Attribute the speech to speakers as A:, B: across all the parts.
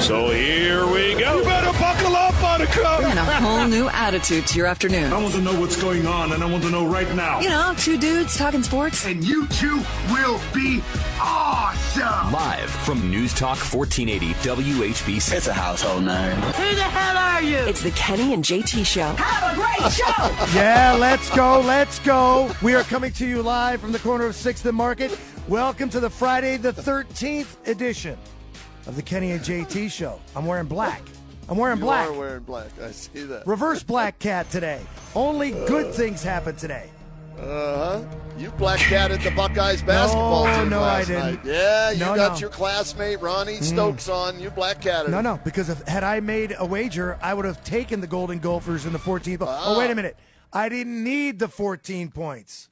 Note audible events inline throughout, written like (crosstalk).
A: So here we go.
B: You better buckle up, Buttercup.
C: And a whole new attitude to your afternoon.
B: I want to know what's going on, and I want to know right now.
C: You know, two dudes talking sports.
D: And you two will be awesome.
E: Live from News Talk 1480 WHBC.
F: It's a household name.
G: Who the hell are you?
C: It's the Kenny and JT Show.
G: Have a great show. (laughs)
H: yeah, let's go, let's go. We are coming to you live from the corner of 6th and Market. Welcome to the Friday the 13th edition of the Kenny and JT show. I'm wearing black. I'm wearing
I: you
H: black.
I: You are wearing black. I see that.
H: Reverse black cat today. Only good things happen today.
I: Uh huh. You black catted the Buckeyes (laughs) basketball
H: no,
I: team
H: no,
I: last
H: I didn't.
I: night. Yeah, you
H: no,
I: got
H: no.
I: your classmate Ronnie Stokes mm. on. You black catted.
H: No, no, because if, had I made a wager, I would have taken the Golden Gophers in the 14th.
I: Ah.
H: Oh, wait a minute. I didn't need the 14 points.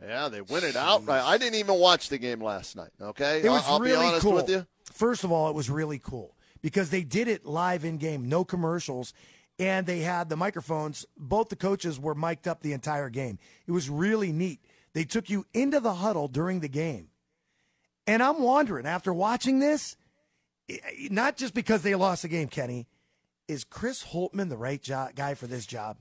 I: Yeah, they win it outright. I didn't even watch the game last night. Okay,
H: it was
I: I'll, I'll
H: really
I: be honest
H: cool.
I: with you.
H: First of all, it was really cool because they did it live in game, no commercials, and they had the microphones. Both the coaches were mic'd up the entire game. It was really neat. They took you into the huddle during the game. And I'm wondering, after watching this, not just because they lost the game, Kenny, is Chris Holtmann the right jo- guy for this job?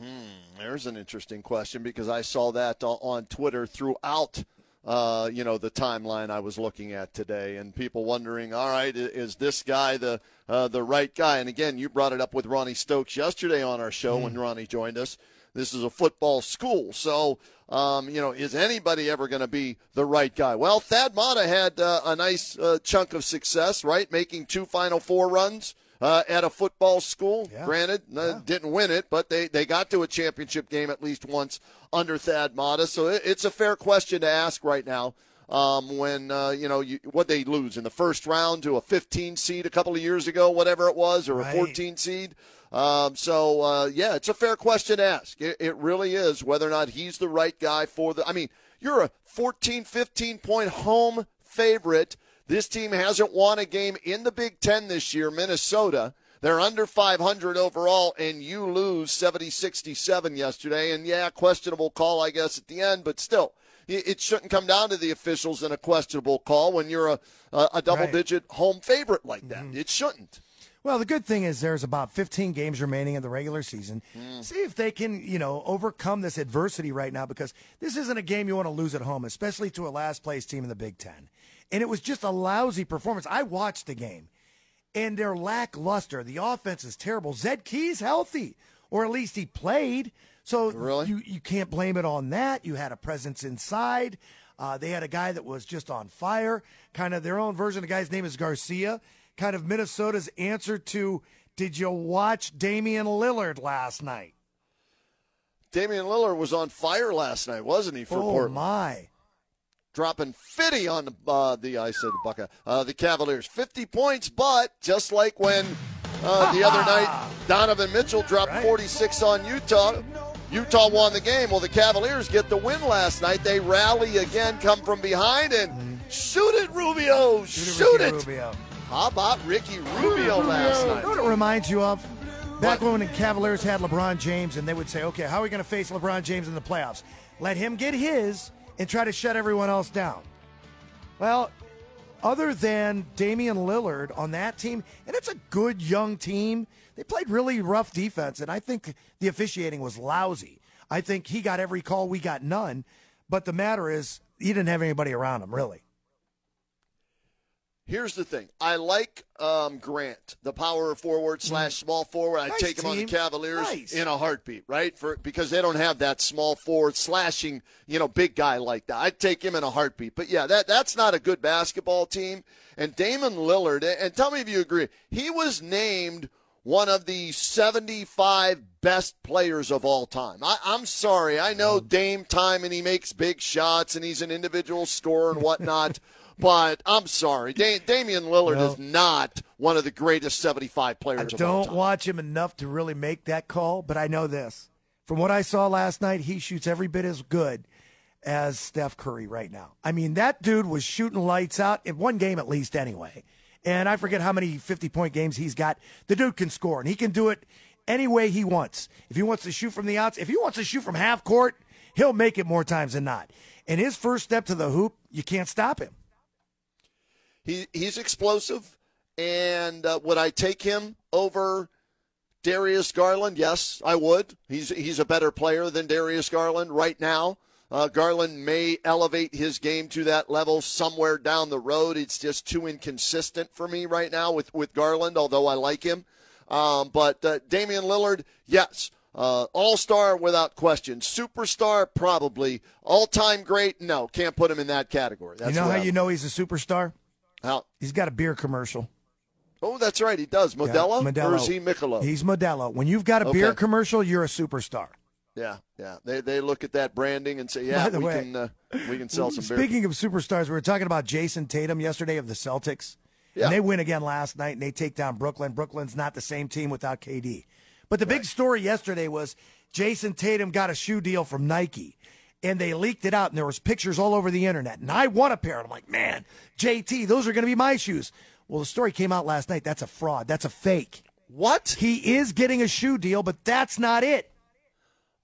I: Hmm, there's an interesting question because I saw that on Twitter throughout uh, you know, the timeline I was looking at today, and people wondering, all right, is this guy the uh, the right guy? And again, you brought it up with Ronnie Stokes yesterday on our show mm. when Ronnie joined us. This is a football school, so um, you know, is anybody ever going to be the right guy? Well, Thad Matta had uh, a nice uh, chunk of success, right, making two Final Four runs uh, at a football school.
H: Yeah.
I: Granted,
H: yeah.
I: didn't win it, but they, they got to a championship game at least once under Thad Matta. So it, it's a fair question to ask right now. Um, when uh, you know you, what they lose in the first round to a 15 seed a couple of years ago, whatever it was, or
H: right.
I: a 14 seed. Um, so uh, yeah, it's a fair question to ask. It, it really is whether or not he's the right guy for the. I mean, you're a 14, 15 point home favorite this team hasn't won a game in the Big Ten this year, Minnesota. They're under 500 overall, and you lose 70 67 yesterday. And yeah, questionable call, I guess, at the end, but still, it shouldn't come down to the officials in a questionable call when you're a, a double digit right. home favorite like that. Mm-hmm. It shouldn't.
H: Well, the good thing is there's about 15 games remaining in the regular season. Mm. See if they can, you know, overcome this adversity right now because this isn't a game you want to lose at home, especially to a last place team in the Big Ten and it was just a lousy performance. I watched the game, and they're lackluster. The offense is terrible. Zed Key's healthy, or at least he played. So
I: really?
H: you, you can't blame it on that. You had a presence inside. Uh, they had a guy that was just on fire, kind of their own version. The guy's name is Garcia, kind of Minnesota's answer to Did you watch Damian Lillard last night?
I: Damian Lillard was on fire last night, wasn't he, for
H: oh,
I: Portland?
H: my
I: dropping 50 on the, uh, the I said the Buckeye, uh, the Cavaliers. 50 points, but just like when uh, the other (laughs) night Donovan Mitchell dropped
H: right.
I: 46 on Utah, Utah won the game. Well, the Cavaliers get the win last night. They rally again, come from behind, and shoot it, Rubio!
H: Shoot,
I: shoot
H: it!
I: Rubio. How about Ricky Rubio last night?
H: You know what it reminds you of? Back what? when the Cavaliers had LeBron James, and they would say, okay, how are we going to face LeBron James in the playoffs? Let him get his and try to shut everyone else down. Well, other than Damian Lillard on that team, and it's a good young team, they played really rough defense, and I think the officiating was lousy. I think he got every call, we got none. But the matter is, he didn't have anybody around him, really.
I: Here's the thing. I like um, Grant, the power forward slash small forward. I
H: nice
I: take him
H: team.
I: on the Cavaliers
H: nice.
I: in a heartbeat, right? For because they don't have that small forward slashing, you know, big guy like that. I'd take him in a heartbeat. But yeah, that that's not a good basketball team. And Damian Lillard, and tell me if you agree, he was named one of the 75 best players of all time. I, am sorry. I know Dame time and he makes big shots and he's an individual scorer and whatnot. (laughs) but I'm sorry. Da- Damian Lillard
H: No.
I: is not one of the greatest 75 players
H: I
I: of
H: don't
I: time.
H: watch him enough to really make that call, but I know this. From what I saw last night, he shoots every bit as good as Steph Curry right now. I mean, that dude was shooting lights out in one game at least anyway. And I forget how many 50 point games he's got. The dude can score, and he can do it any way he wants. If he wants to shoot from the outs, if he wants to shoot from half court, he'll make it more times than not. And his first step to the hoop, you can't stop him.
I: He he's explosive, and uh, would I take him over Darius Garland? Yes, I would. He's he's a better player than Darius Garland right now. Uh, Garland may elevate his game to that level somewhere down the road. It's just too inconsistent for me right now with with Garland, although I like him. Um, but uh, Damian Lillard, yes. Uh, all star without question. Superstar, probably. All time great, no. Can't put him in that category. That's
H: you know how
I: I'm-
H: you know he's a superstar?
I: How?
H: He's got a beer commercial.
I: Oh, that's right. He does. Modelo?
H: Yeah, Modelo.
I: Or is he Michelob?
H: He's Modelo. When you've got a beer commercial, you're a superstar.
I: yeah, yeah. They they look at that branding and say, yeah, we
H: way,
I: can uh, we can sell some beer.
H: Speaking of superstars, we were talking about Jayson Tatum yesterday of the Celtics.
I: Yeah.
H: And they win again last night and they take down Brooklyn. Brooklyn's not the same team without KD. But the big story yesterday was Jayson Tatum got a shoe deal from Nike. And they leaked it out, and there was pictures all over the internet. And I want a pair. And I'm like, man, JT, those are going to be my shoes. Well, the story came out last night. That's a fraud. That's a fake.
I: What?
H: He is getting a shoe deal, but that's not it.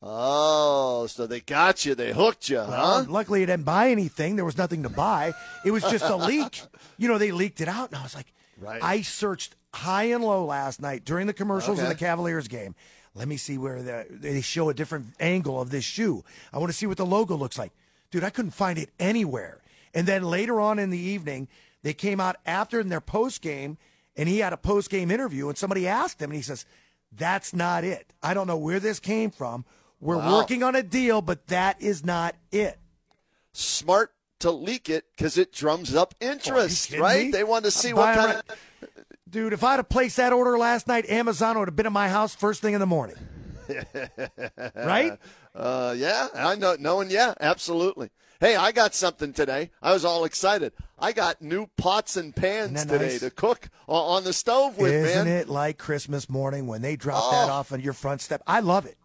I: Oh, so they got you. They hooked you, huh?
H: Well, luckily, he didn't buy anything. There was nothing to buy. It was just a leak. (laughs) You know, they leaked it out, and I was like,
I: Right.
H: I searched high and low last night during the commercials in
I: Okay.
H: the Cavaliers game. Let me see where the, they show a different angle of this shoe. I want to see what the logo looks like. Dude, I couldn't find it anywhere. And then later on in the evening, they came out after in their post game, and he had a post game interview, and somebody asked him, and he says, That's not it. I don't know where this came from. We're
I: Wow.
H: working on a deal, but that is not it.
I: Smart to leak it because it drums up oh, interest,
H: kidding
I: right?
H: me?
I: They want to see
H: I'm
I: what kind of.
H: Dude, if I'd have placed that order last night, Amazon would have been at my house first thing in the morning. (laughs) right?
I: Uh, yeah, I know. Knowing, yeah, absolutely. Hey, I got something today. I was all excited. I got new pots and pans today
H: nice?
I: to cook on the stove with,
H: Isn't
I: man.
H: it like Christmas morning when they drop that
I: Oh.
H: off on your front step? I love it.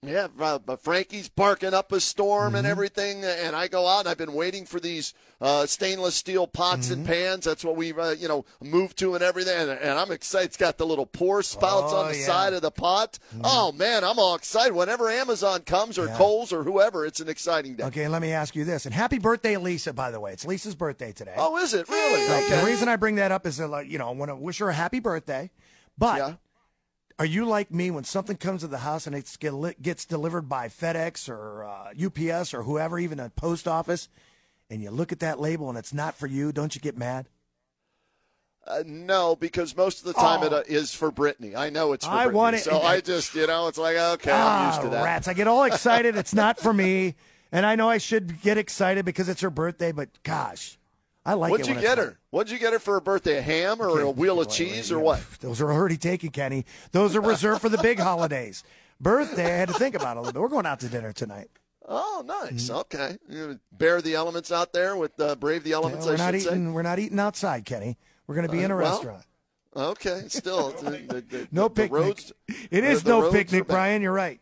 I: Yeah, uh, but Frankie's barking up a storm
H: Mm-hmm.
I: and everything, and I go out and I've been waiting for these uh, stainless steel pots and
H: Mm-hmm.
I: pans. That's what we, uh, you know, moved to and everything. And, and I'm excited. It's got the little pour spouts
H: Oh,
I: on the
H: yeah.
I: side of the pot. Oh man, I'm all excited. Whenever Amazon comes or
H: Yeah.
I: Kohl's or whoever, it's an exciting day.
H: Okay, let me ask you this. And happy birthday, Lisa, by the way. It's Lisa's birthday today.
I: Oh, is it really?
H: Right,
I: Okay.
H: The reason I bring that up is, uh, you know, I want to wish her a happy birthday. But
I: Yeah.
H: Are you like me when something comes to the house and it gets delivered by FedEx or uh, UPS or whoever, even a post office, and you look at that label and it's not for you? Don't you get mad?
I: Uh, no, because most of the time
H: Oh.
I: it uh, is for Brittany. I know it's for
H: I
I: Brittany.
H: want it-
I: So I just, you know, it's like, okay, I'm used to
H: Ah,
I: that.
H: rats. I get all excited. it's not for me. (laughs) And I know I should get excited because it's her birthday, but gosh, I like
I: What'd you get her? What'd you get her for her birthday? A ham or a wheel of cheese or what? (laughs)
H: Those are already taken, Kenny. Those are reserved for the big holidays. Birthday, I had to think about it a little bit. We're going out to dinner tonight.
I: Oh, nice.
H: Mm-hmm.
I: Okay. You gonna bear the elements out there with uh, brave the
H: Yeah,
I: elements.
H: we're
I: I
H: not eating. We're not eating outside, Kenny. We're going to be
I: Uh,
H: in a
I: well,
H: restaurant.
I: Okay. Still, the, the, the, (laughs)
H: No picnic.
I: roads-
H: it is no picnic. Brian. You're right.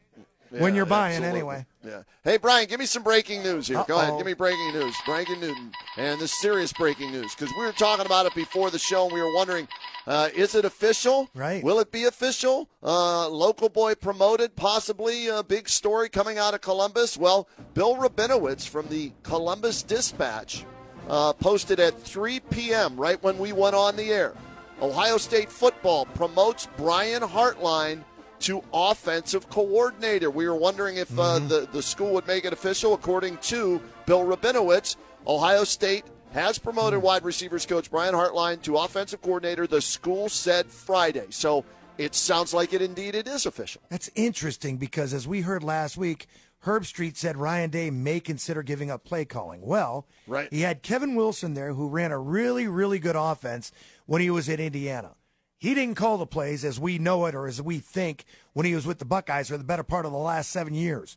H: When you're buying,
I: absolutely.
H: anyway.
I: Yeah. Hey, Brian, give me some breaking news here. Go ahead. Give me breaking news. Breaking news. And this serious breaking news because we were talking about it before the show and we were wondering, uh, is it official?
H: Right.
I: Will it be official? Uh, local boy promoted, possibly a big story coming out of Columbus. Well, Bill Rabinowitz from the Columbus Dispatch uh, posted at 3 p.m. right when we went on the air. Ohio State football promotes Brian Hartline to offensive coordinator. We were wondering if uh, the, the school would make it official. According to Bill Rabinowitz, Ohio State has promoted wide receivers coach Brian Hartline to offensive coordinator, the school said Friday. So it sounds like it indeed it is official.
H: That's interesting because as we heard last week, Herbstreit said Ryan Day may consider giving up play calling. Well,
I: Right.
H: he had Kevin Wilson there who ran a really, really good offense when he was at Indiana. He didn't call the plays as we know it or as we think when he was with the Buckeyes for the better part of the last seven years.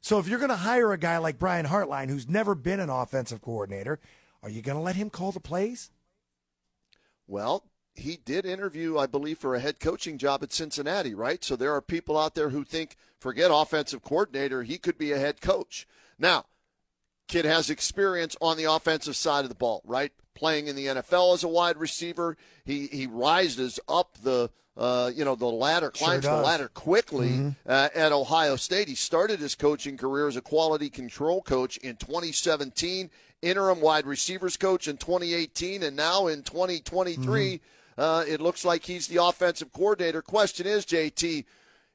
H: So if you're going to hire a guy like Brian Hartline, who's never been an offensive coordinator, Are you going to let him call the plays?
I: Well, he did interview, I believe, for a head coaching job at Cincinnati, right? So there are people out there who think, forget offensive coordinator, he could be a head coach. Now, kid has experience on the offensive side of the ball, right? Playing in the NFL as a wide receiver, he he rises up the uh, you know the ladder, climbs
H: Sure
I: the ladder quickly uh, at Ohio State. He started his coaching career as a quality control coach in 2017, interim wide receivers coach in 2018, and now in 2023, uh, it looks like he's the offensive coordinator. Question is, JT.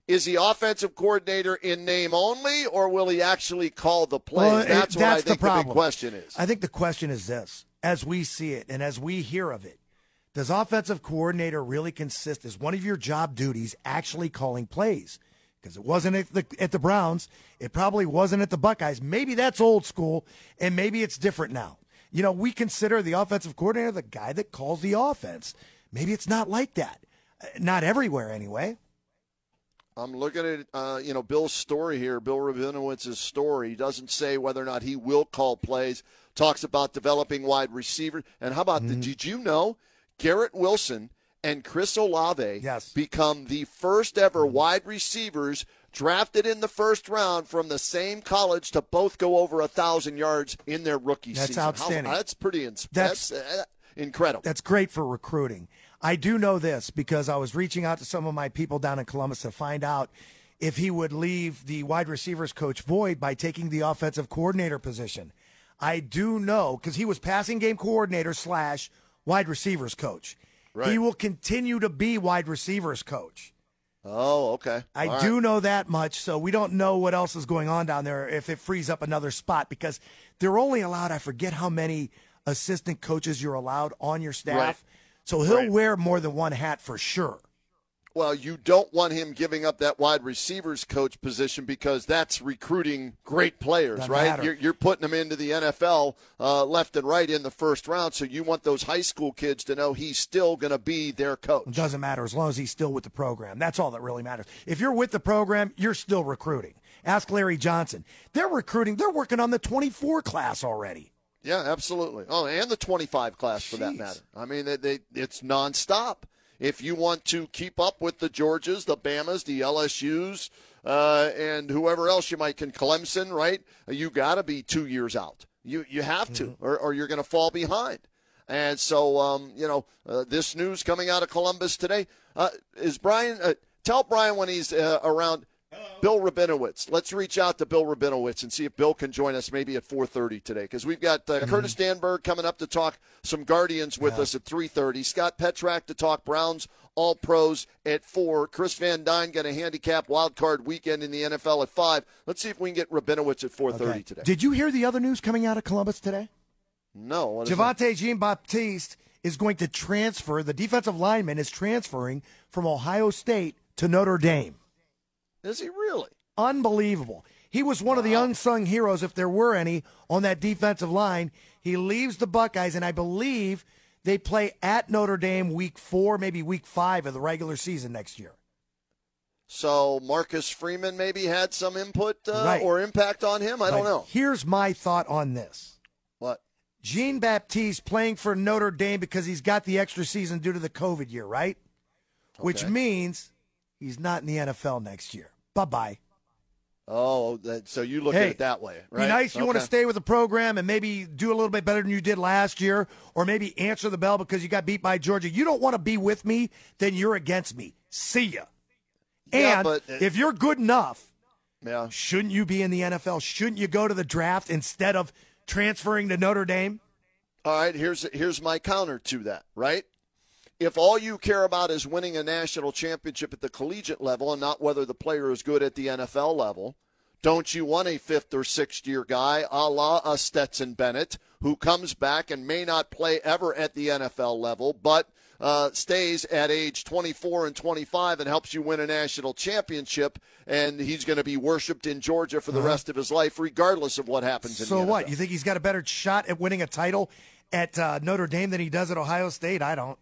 I: Is he offensive coordinator in name only, or will he actually call the plays?
H: Well, it-
I: that's what I
H: that's the
I: think the,
H: problem.
I: big question is.
H: I think the question is this: as we see it and as we hear of it, does offensive coordinator really consist as one of your job duties actually calling plays? Because it wasn't at the at the Browns, it probably wasn't at the Buckeyes. Maybe that's old school, and maybe it's different now. You know, we consider the offensive coordinator the guy that calls the offense. Maybe it's not like that. Uh, Not everywhere, anyway.
I: I'm looking at uh, you know Bill's story here, Bill Rabinowitz's story. He doesn't say whether or not he will call plays. Talks about developing wide receivers, and how about
H: Mm-hmm.
I: the? Did you know Garrett Wilson and Chris Olave
H: Yes.
I: become the first ever wide receivers drafted in the first round from the same college to both go over a thousand yards in their rookie
H: That's
I: season? How-
H: outstanding.
I: that's pretty. Ins-
H: That's-
I: that's uh, incredible.
H: That's great for recruiting. I do know this because I was reaching out to some of my people down in Columbus to find out if he would leave the wide receivers coach void by taking the offensive coordinator position. I do know because he was passing game coordinator slash wide receivers coach.
I: Right.
H: He will continue to be wide receivers coach.
I: oh, okay.
H: I
I: All right.
H: do know that much, so we don't know what else is going on down there if it frees up another spot because they're only allowed, I forget how many assistant coaches you're allowed on your staff.
I: Right.
H: So he'll
I: Right.
H: wear more than one hat for sure.
I: Well, you don't want him giving up that wide receivers coach position because that's recruiting great players,
H: Doesn't
I: right? You're, you're putting them into the NFL uh, left and right in the first round, so you want those high school kids to know he's still going to be their coach.
H: It doesn't matter as long as he's still with the program. That's all that really matters. If you're with the program, you're still recruiting. Ask Larry Johnson. They're recruiting, they're working on the 24 class already.
I: Yeah, absolutely. Oh, and the 25 class for that matter. I mean, they, they, it's nonstop. If you want to keep up with the Georgias, the Bamas, the LSUs, uh, and whoever else you might can, Clemson, right? You got to be two years out. You you have to,
H: Mm-hmm.
I: or, or you're going to fall behind. And so, um, you know, uh, this news coming out of Columbus today uh, is Brian. Uh, tell Brian when he's uh, around. Bill Rabinowitz. Let's reach out to Bill Rabinowitz and see if Bill can join us maybe at 4:30 today because we've got uh, Curtis Danburg coming up to talk some Guardians with us at 3:30. Scott Petrak to talk Browns All Pros at four. Chris Van Dyne got a handicap wild card weekend in the NFL at five. Let's see if we can get Rabinowitz at 4:30
H: Okay.
I: today.
H: Did you hear the other news coming out of Columbus today?
I: no?
H: Javontae Jean Baptiste is going to transfer. The defensive lineman is transferring from Ohio State to Notre Dame.
I: Is he really?
H: Unbelievable. He was one of the unsung heroes, if there were any, on that defensive line. He leaves the Buckeyes, and I believe they play at Notre Dame week four, maybe week five of the regular season next year.
I: So Marcus Freeman maybe had some input uh,
H: Right.
I: or impact on him. I don't know.
H: Here's my thought on this.
I: What?
H: Jean Baptiste playing for Notre Dame because he's got the extra season due to the COVID year, right? Which means he's not in the NFL next year. Bye bye.
I: Oh, that, so you look
H: Hey,
I: at it that way, right?
H: Be nice. You want to stay with the program and maybe do a little bit better than you did last year, or maybe answer the bell because you got beat by Georgia. You don't want to be with me, then you're against me. See ya.
I: Yeah,
H: and
I: but, uh,
H: if you're good enough,
I: Yeah.
H: shouldn't you be in the NFL? Shouldn't you go to the draft instead of transferring to Notre Dame?
I: All right, here's here's my counter to that, right? If all you care about is winning a national championship at the collegiate level and not whether the player is good at the NFL level, don't you want a fifth or sixth year guy a la a Stetson Bennett who comes back and may not play ever at the NFL level, but uh, stays at age 24 and 25 and helps you win a national championship, and he's going to be worshipped in Georgia for the rest of his life, regardless of what happens in
H: Uh-huh. So what? You think he's got a better shot at winning a title at uh, Notre Dame than he does at Ohio State? I don't.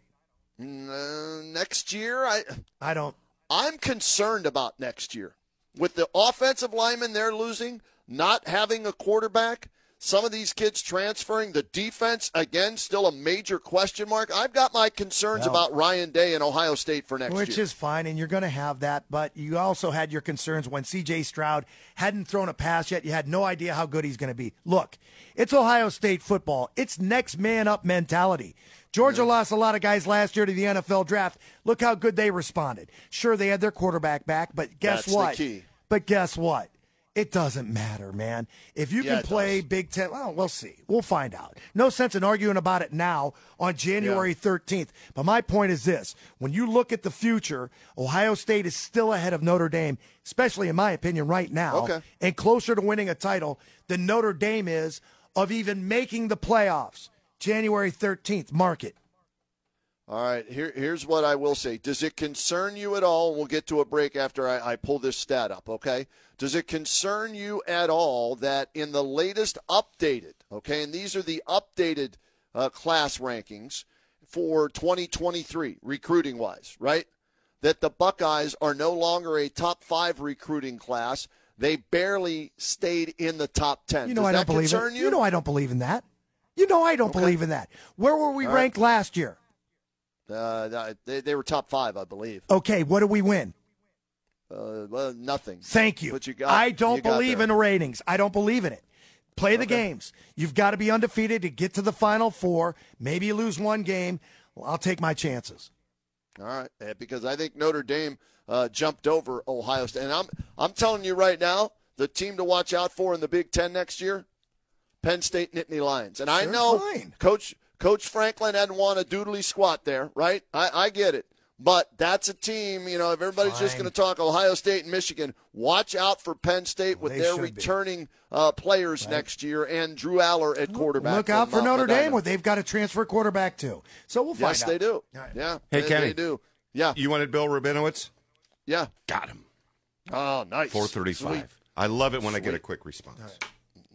I: Uh, next year, I
H: I don't.
I: I'm concerned about next year with the offensive linemen they're losing, not having a quarterback. Some of these kids transferring. The defense, again, still a major question mark. I've got my concerns
H: Well-
I: about Ryan Day and Ohio State for next
H: Which
I: year.
H: Which is fine, and you're going to have that. But you also had your concerns when C.J. Stroud hadn't thrown a pass yet. You had no idea how good he's going to be. Look, it's Ohio State football. It's next man up mentality. Georgia lost a lot of guys last year to the NFL draft. Look how good they responded. Sure, they had their quarterback back, but guess
I: That's the
H: what?
I: key.
H: But guess what? It doesn't matter, man. If you
I: Yeah,
H: can play
I: does.
H: Big Ten, well, we'll see. We'll find out. No sense in arguing about it now on January 13th. But my point is this when you look at the future, Ohio State is still ahead of Notre Dame, especially in my opinion, right now,
I: Okay.
H: and closer to winning a title than Notre Dame is of even making the playoffs. January 13th, mark it.
I: All right, here, here's what I will say. Does it concern you at all? We'll get to a break after I, I pull this stat up, okay? Does it concern you at all that in the latest updated, okay, and these are the updated uh, class rankings for 2023, recruiting wise, right? That the Buckeyes are no longer a top five recruiting class. They barely stayed in the top 10.
H: You know
I: Does
H: I don't believe
I: concern
H: it.
I: you?
H: You know I don't believe in that. You know I don't
I: Okay.
H: believe in that. Where were we
I: All right.
H: ranked last year?
I: uh, they, they were top five, I believe.
H: Okay, what did we win?
I: Uh, well, nothing.
H: Thank you.
I: But you got.
H: I don't
I: got
H: believe in the ratings. I don't believe in it. Play the
I: Okay.
H: games. You've got to be undefeated to get to the final four. Maybe you lose one game. Well, I'll take my chances.
I: All right, eh, because I think Notre Dame uh, jumped over Ohio State, and I'm I'm telling you right now, the team to watch out for in the Big Ten next year, Penn State Nittany Lions. And I
H: They're
I: know
H: fine.
I: Coach Coach Franklin hadn't won a doodly squat there, right? I, I get it. But that's a team, you know, if everybody's just going to talk Ohio State and Michigan, watch out for Penn State with their returning uh, players next year and Drew Allar at quarterback.
H: Look out for
I: uh,
H: Notre
I: Medina.
H: Dame, where they've got a transfer quarterback too. So we'll find out.
I: Yes,
H: out.
I: they do.
H: All right.
I: Yeah,
F: Hey,
I: they,
F: Kenny.
I: they do. Yeah,
F: You wanted Bill Rabinowitz?
I: yeah.
F: Got him.
I: Oh, nice.
F: 435.
I: Sweet.
F: I love it when I get a quick response.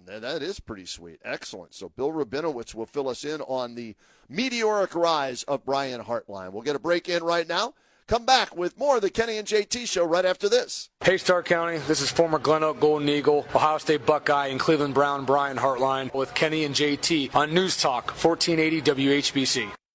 I: That- is pretty sweet. Excellent. So Bill Rabinowitz will fill us in on the meteoric rise of Brian Hartline. We'll get a break in right now. Come back with more of the Kenny and JT show right after this.
J: Hey, Star County. This is former Glen Oak Golden Eagle, Ohio State Buckeye, and Cleveland Brown Brian Hartline with Kenny and JT on News Talk 1480 WHBC.